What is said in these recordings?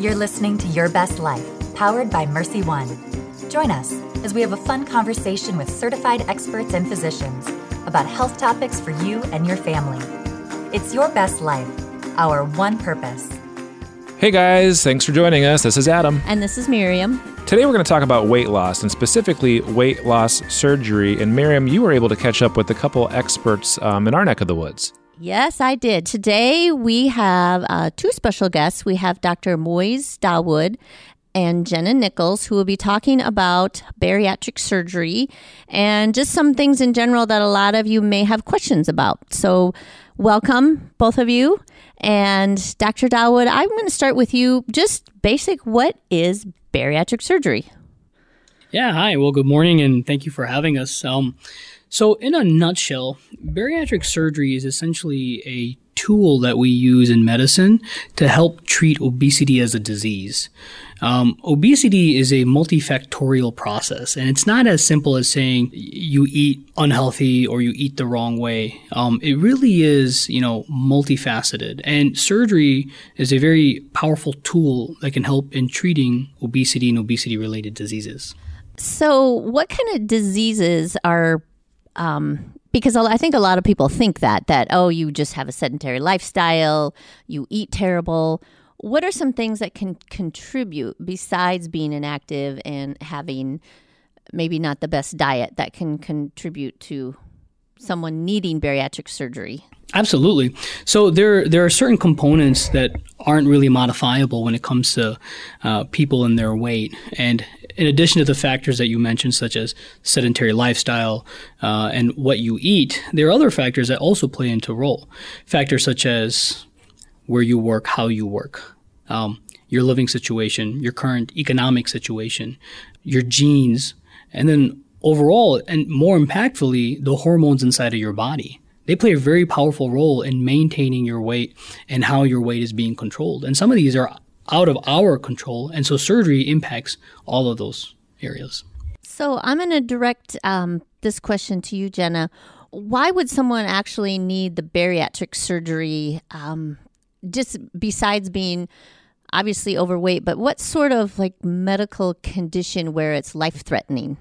You're listening to Your Best Life, powered by MercyOne. Join us as we have a fun conversation with certified experts and physicians about health topics for you and your family. It's Your Best Life, our one purpose. Hey guys, thanks for joining us. This is Adam. And this is Miriam. Today we're going to talk about weight loss and specifically weight loss surgery. And Miriam, you were able to catch up with a couple experts um, in our neck of the woods. Yes, I did. Today we have uh, two special guests. We have Dr. Moiz Dawood and Jenna Niccolls, who will be talking about bariatric surgery and just some things in general that a lot of you may have questions about. So, welcome, both of you. And Dr. Dawood, I'm going to start with you. Just basic what is bariatric surgery? Yeah, hi. Well, good morning and thank you for having us. Um, so, in a nutshell, bariatric surgery is essentially a tool that we use in medicine to help treat obesity as a disease. Um, obesity is a multifactorial process, and it's not as simple as saying you eat unhealthy or you eat the wrong way. Um, it really is, you know, multifaceted, and surgery is a very powerful tool that can help in treating obesity and obesity-related diseases. So, what kind of diseases are um, because I think a lot of people think that that oh you just have a sedentary lifestyle, you eat terrible. What are some things that can contribute besides being inactive and having maybe not the best diet that can contribute to someone needing bariatric surgery? Absolutely. So there there are certain components that aren't really modifiable when it comes to uh, people and their weight, and in addition to the factors that you mentioned, such as sedentary lifestyle uh, and what you eat, there are other factors that also play into role. Factors such as where you work, how you work, um, your living situation, your current economic situation, your genes, and then overall, and more impactfully, the hormones inside of your body. They play a very powerful role in maintaining your weight and how your weight is being controlled. And some of these are out of our control. And so surgery impacts all of those areas. So I'm going to direct um, this question to you, Jenna. Why would someone actually need the bariatric surgery, um, just besides being obviously overweight, but what sort of like medical condition where it's life threatening?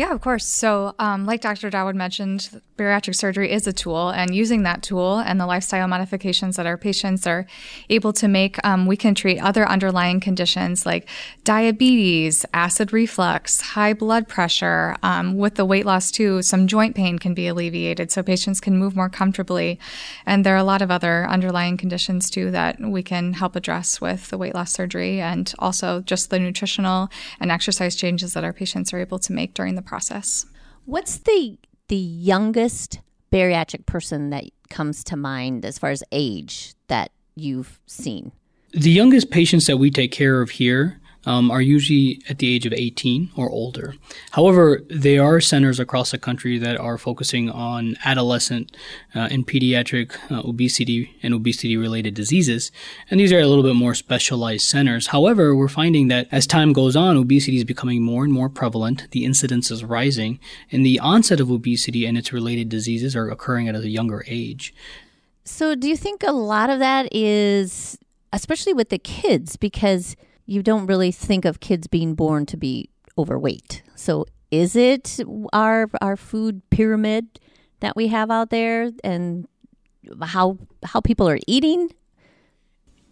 Yeah, of course. So, um, like Dr. Dawood mentioned, bariatric surgery is a tool, and using that tool and the lifestyle modifications that our patients are able to make, um, we can treat other underlying conditions like diabetes, acid reflux, high blood pressure. Um, with the weight loss, too, some joint pain can be alleviated so patients can move more comfortably. And there are a lot of other underlying conditions, too, that we can help address with the weight loss surgery and also just the nutritional and exercise changes that our patients are able to make during the the process. What's the the youngest bariatric person that comes to mind as far as age that you've seen? The youngest patients that we take care of here um, are usually at the age of 18 or older. However, there are centers across the country that are focusing on adolescent uh, and pediatric uh, obesity and obesity related diseases. And these are a little bit more specialized centers. However, we're finding that as time goes on, obesity is becoming more and more prevalent. The incidence is rising, and the onset of obesity and its related diseases are occurring at a younger age. So, do you think a lot of that is, especially with the kids, because you don't really think of kids being born to be overweight. So is it our our food pyramid that we have out there and how how people are eating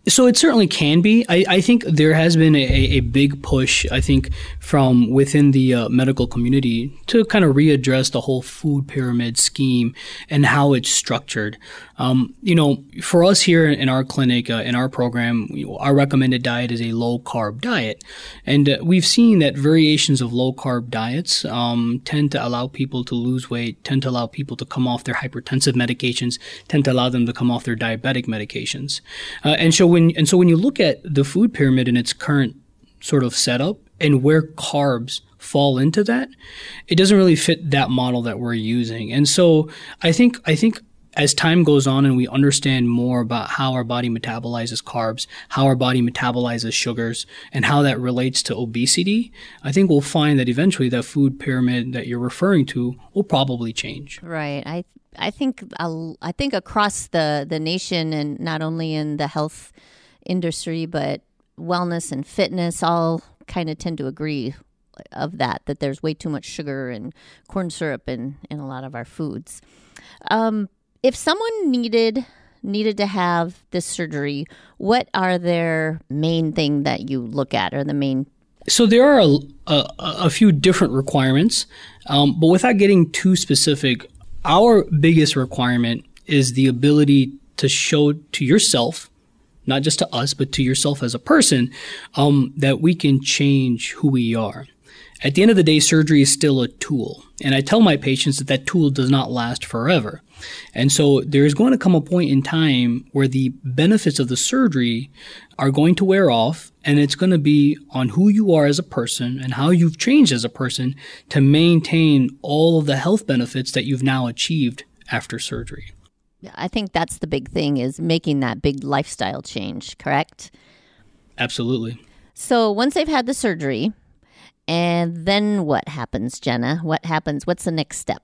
so it certainly can be. I, I think there has been a, a, big push, I think, from within the uh, medical community to kind of readdress the whole food pyramid scheme and how it's structured. Um, you know, for us here in our clinic, uh, in our program, our recommended diet is a low carb diet. And uh, we've seen that variations of low carb diets um, tend to allow people to lose weight, tend to allow people to come off their hypertensive medications, tend to allow them to come off their diabetic medications. Uh, and so when, and so when you look at the food pyramid in its current sort of setup and where carbs fall into that, it doesn't really fit that model that we're using. And so I think, I think as time goes on and we understand more about how our body metabolizes carbs, how our body metabolizes sugars, and how that relates to obesity, I think we'll find that eventually that food pyramid that you're referring to will probably change. Right. I I think I think across the the nation and not only in the health industry but wellness and fitness all kind of tend to agree of that that there's way too much sugar and corn syrup in in a lot of our foods. Um, if someone needed needed to have this surgery, what are their main thing that you look at, or the main? So there are a, a, a few different requirements, um, but without getting too specific, our biggest requirement is the ability to show to yourself, not just to us, but to yourself as a person, um, that we can change who we are. At the end of the day, surgery is still a tool. And I tell my patients that that tool does not last forever. And so there's going to come a point in time where the benefits of the surgery are going to wear off and it's going to be on who you are as a person and how you've changed as a person to maintain all of the health benefits that you've now achieved after surgery. I think that's the big thing is making that big lifestyle change, correct? Absolutely. So once they've had the surgery, and then what happens, Jenna? What happens? What's the next step?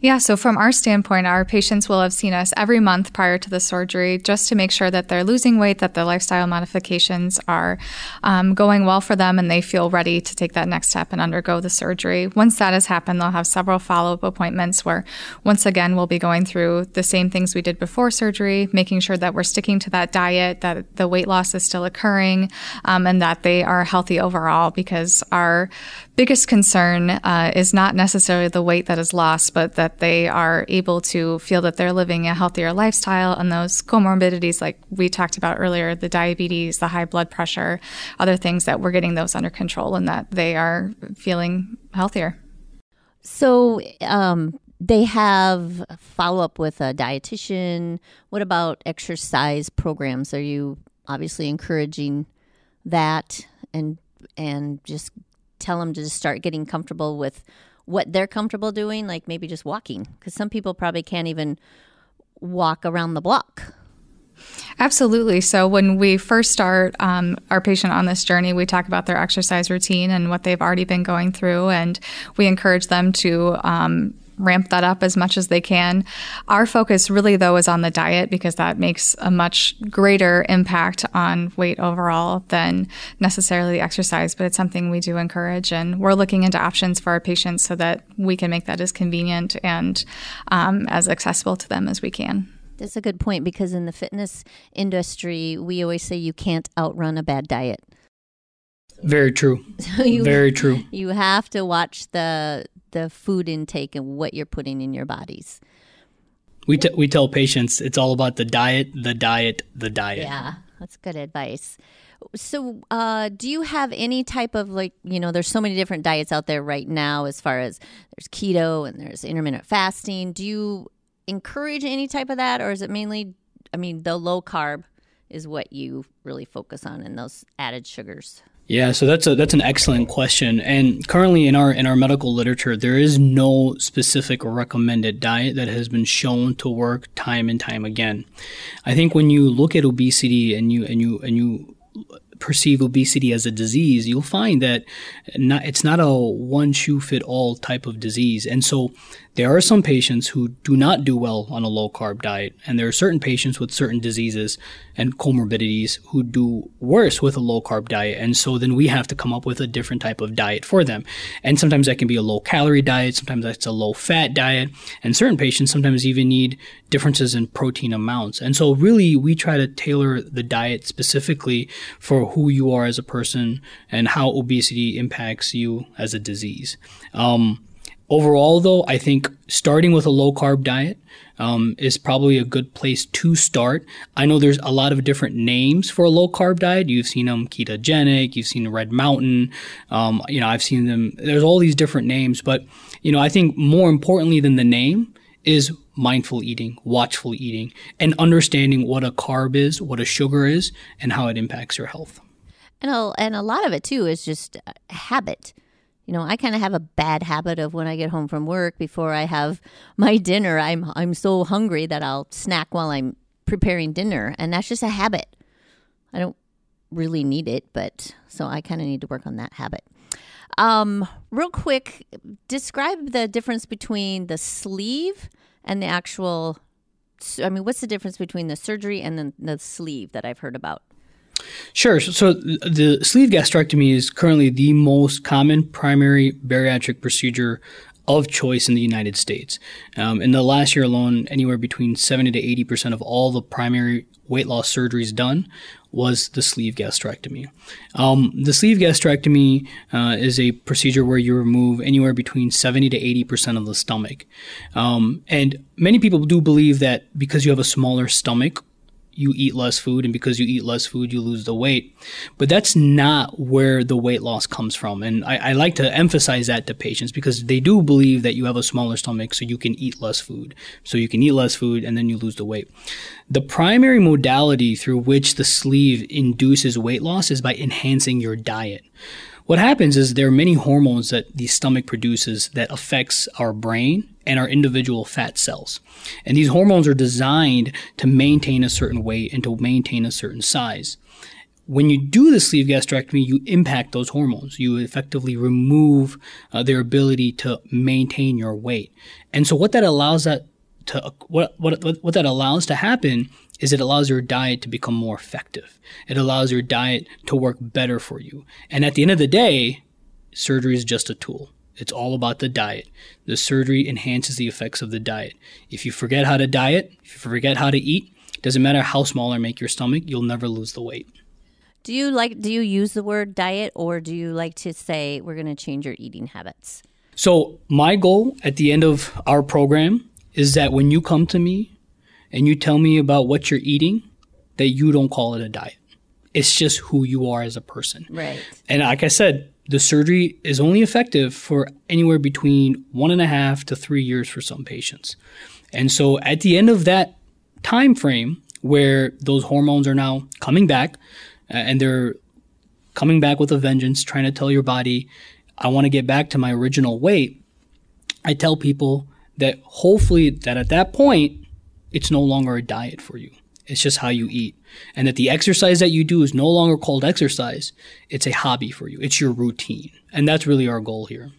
Yeah, so from our standpoint, our patients will have seen us every month prior to the surgery just to make sure that they're losing weight, that the lifestyle modifications are um, going well for them, and they feel ready to take that next step and undergo the surgery. Once that has happened, they'll have several follow up appointments where, once again, we'll be going through the same things we did before surgery, making sure that we're sticking to that diet, that the weight loss is still occurring, um, and that they are healthy overall because our biggest concern uh, is not necessarily the weight that is lost, but that they are able to feel that they're living a healthier lifestyle and those comorbidities, like we talked about earlier, the diabetes, the high blood pressure, other things that we're getting those under control and that they are feeling healthier. So, um, they have follow up with a dietitian. What about exercise programs? Are you obviously encouraging that and and just tell them to just start getting comfortable with what they're comfortable doing, like maybe just walking, because some people probably can't even walk around the block. Absolutely. So, when we first start um, our patient on this journey, we talk about their exercise routine and what they've already been going through, and we encourage them to um, ramp that up as much as they can. Our focus really though is on the diet because that makes a much greater impact on weight overall than necessarily the exercise, but it's something we do encourage and we're looking into options for our patients so that we can make that as convenient and um, as accessible to them as we can. That's a good point because in the fitness industry, we always say you can't outrun a bad diet. Very true. So you, Very true. You have to watch the the food intake and what you're putting in your bodies. We, t- we tell patients it's all about the diet, the diet, the diet. Yeah, that's good advice. So, uh, do you have any type of like, you know, there's so many different diets out there right now as far as there's keto and there's intermittent fasting. Do you encourage any type of that or is it mainly, I mean, the low carb is what you really focus on and those added sugars? Yeah, so that's a that's an excellent question. And currently in our in our medical literature, there is no specific recommended diet that has been shown to work time and time again. I think when you look at obesity and you and you and you perceive obesity as a disease, you'll find that not, it's not a one shoe fit all type of disease. And so there are some patients who do not do well on a low carb diet, and there are certain patients with certain diseases and comorbidities who do worse with a low carb diet. And so then we have to come up with a different type of diet for them. And sometimes that can be a low calorie diet, sometimes that's a low fat diet, and certain patients sometimes even need differences in protein amounts. And so really we try to tailor the diet specifically for who you are as a person and how obesity impacts you as a disease. Um, Overall, though, I think starting with a low carb diet um, is probably a good place to start. I know there's a lot of different names for a low carb diet. You've seen them ketogenic, you've seen Red Mountain. Um, you know, I've seen them. There's all these different names, but you know, I think more importantly than the name is mindful eating, watchful eating, and understanding what a carb is, what a sugar is, and how it impacts your health. And a, and a lot of it too is just habit you know, I kind of have a bad habit of when I get home from work before I have my dinner, I'm I'm so hungry that I'll snack while I'm preparing dinner, and that's just a habit. I don't really need it, but so I kind of need to work on that habit. Um, real quick, describe the difference between the sleeve and the actual. I mean, what's the difference between the surgery and the, the sleeve that I've heard about? Sure. So the sleeve gastrectomy is currently the most common primary bariatric procedure of choice in the United States. Um, in the last year alone, anywhere between 70 to 80 percent of all the primary weight loss surgeries done was the sleeve gastrectomy. Um, the sleeve gastrectomy uh, is a procedure where you remove anywhere between 70 to 80 percent of the stomach. Um, and many people do believe that because you have a smaller stomach you eat less food, and because you eat less food, you lose the weight. But that's not where the weight loss comes from. And I, I, like to emphasize that to patients because they do believe that you have a smaller stomach, so you can eat less food. So you can eat less food, and then you lose the weight. The primary modality through which the sleeve induces weight loss is by enhancing your diet. What happens is there are many hormones that the stomach produces that affects our brain and our individual fat cells. And these hormones are designed to maintain a certain weight and to maintain a certain size. When you do the sleeve gastrectomy, you impact those hormones. You effectively remove uh, their ability to maintain your weight. And so what that allows that to what, what what that allows to happen is it allows your diet to become more effective. It allows your diet to work better for you. And at the end of the day, surgery is just a tool. It's all about the diet. The surgery enhances the effects of the diet. If you forget how to diet, if you forget how to eat, doesn't matter how small or make your stomach, you'll never lose the weight. Do you like do you use the word diet or do you like to say we're going to change your eating habits? So, my goal at the end of our program is that when you come to me and you tell me about what you're eating, that you don't call it a diet. It's just who you are as a person. Right. And like I said, the surgery is only effective for anywhere between one and a half to three years for some patients. And so at the end of that time frame where those hormones are now coming back uh, and they're coming back with a vengeance, trying to tell your body, I want to get back to my original weight, I tell people that hopefully that at that point it's no longer a diet for you. It's just how you eat. And that the exercise that you do is no longer called exercise. It's a hobby for you. It's your routine. And that's really our goal here.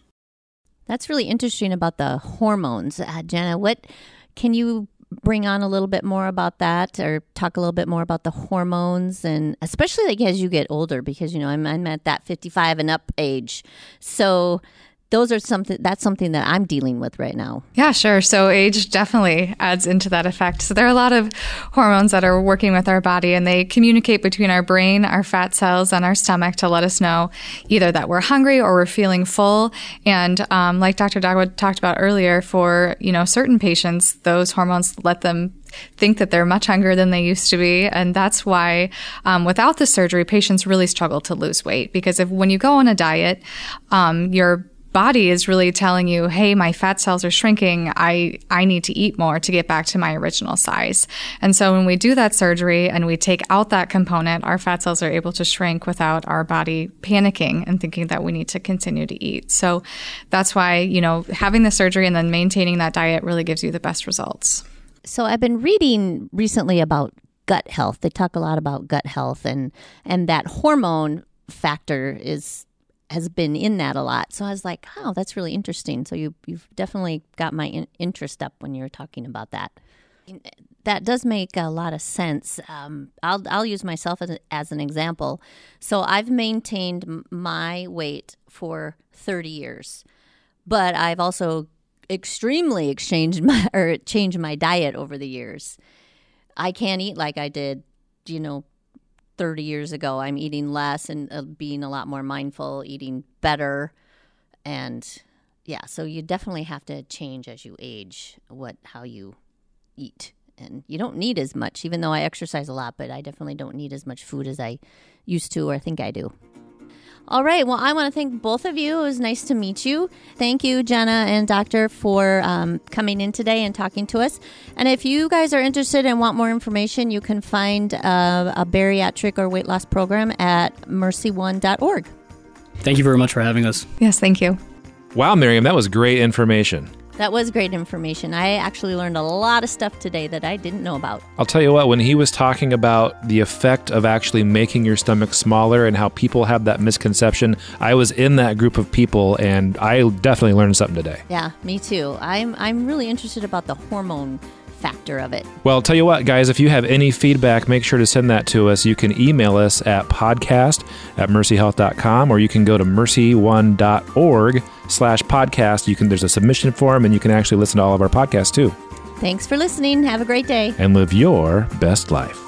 That's really interesting about the hormones. Uh, Jenna, what can you bring on a little bit more about that or talk a little bit more about the hormones and especially like as you get older because you know I'm, I'm at that 55 and up age. So those are something that's something that I'm dealing with right now. Yeah, sure. So age definitely adds into that effect. So there are a lot of hormones that are working with our body and they communicate between our brain, our fat cells, and our stomach to let us know either that we're hungry or we're feeling full. And um, like Dr. Dawood talked about earlier, for you know certain patients, those hormones let them think that they're much hungrier than they used to be. And that's why, um, without the surgery, patients really struggle to lose weight because if when you go on a diet, um, your body is really telling you, hey, my fat cells are shrinking. I, I need to eat more to get back to my original size. And so when we do that surgery and we take out that component, our fat cells are able to shrink without our body panicking and thinking that we need to continue to eat. So that's why, you know, having the surgery and then maintaining that diet really gives you the best results. So I've been reading recently about gut health. They talk a lot about gut health and and that hormone factor is has been in that a lot. So I was like, oh, that's really interesting. So you, you've definitely got my in- interest up when you're talking about that. That does make a lot of sense. Um, I'll, I'll use myself as, as an example. So I've maintained my weight for 30 years, but I've also extremely exchanged my or changed my diet over the years. I can't eat like I did, you know, 30 years ago. I'm eating less and uh, being a lot more mindful, eating better. And yeah, so you definitely have to change as you age what how you eat. And you don't need as much, even though I exercise a lot, but I definitely don't need as much food as I used to or think I do. All right. Well, I want to thank both of you. It was nice to meet you. Thank you, Jenna and Doctor, for um, coming in today and talking to us. And if you guys are interested and want more information, you can find uh, a bariatric or weight loss program at mercyone.org. Thank you very much for having us. Yes, thank you. Wow, Miriam, that was great information. That was great information. I actually learned a lot of stuff today that I didn't know about. I'll tell you what, when he was talking about the effect of actually making your stomach smaller and how people have that misconception, I was in that group of people and I definitely learned something today. Yeah, me too. I'm I'm really interested about the hormone factor of it. Well, tell you what, guys, if you have any feedback, make sure to send that to us. You can email us at podcast at mercyhealth.com or you can go to mercyone.org slash podcast. You can there's a submission form and you can actually listen to all of our podcasts too. Thanks for listening. Have a great day. And live your best life.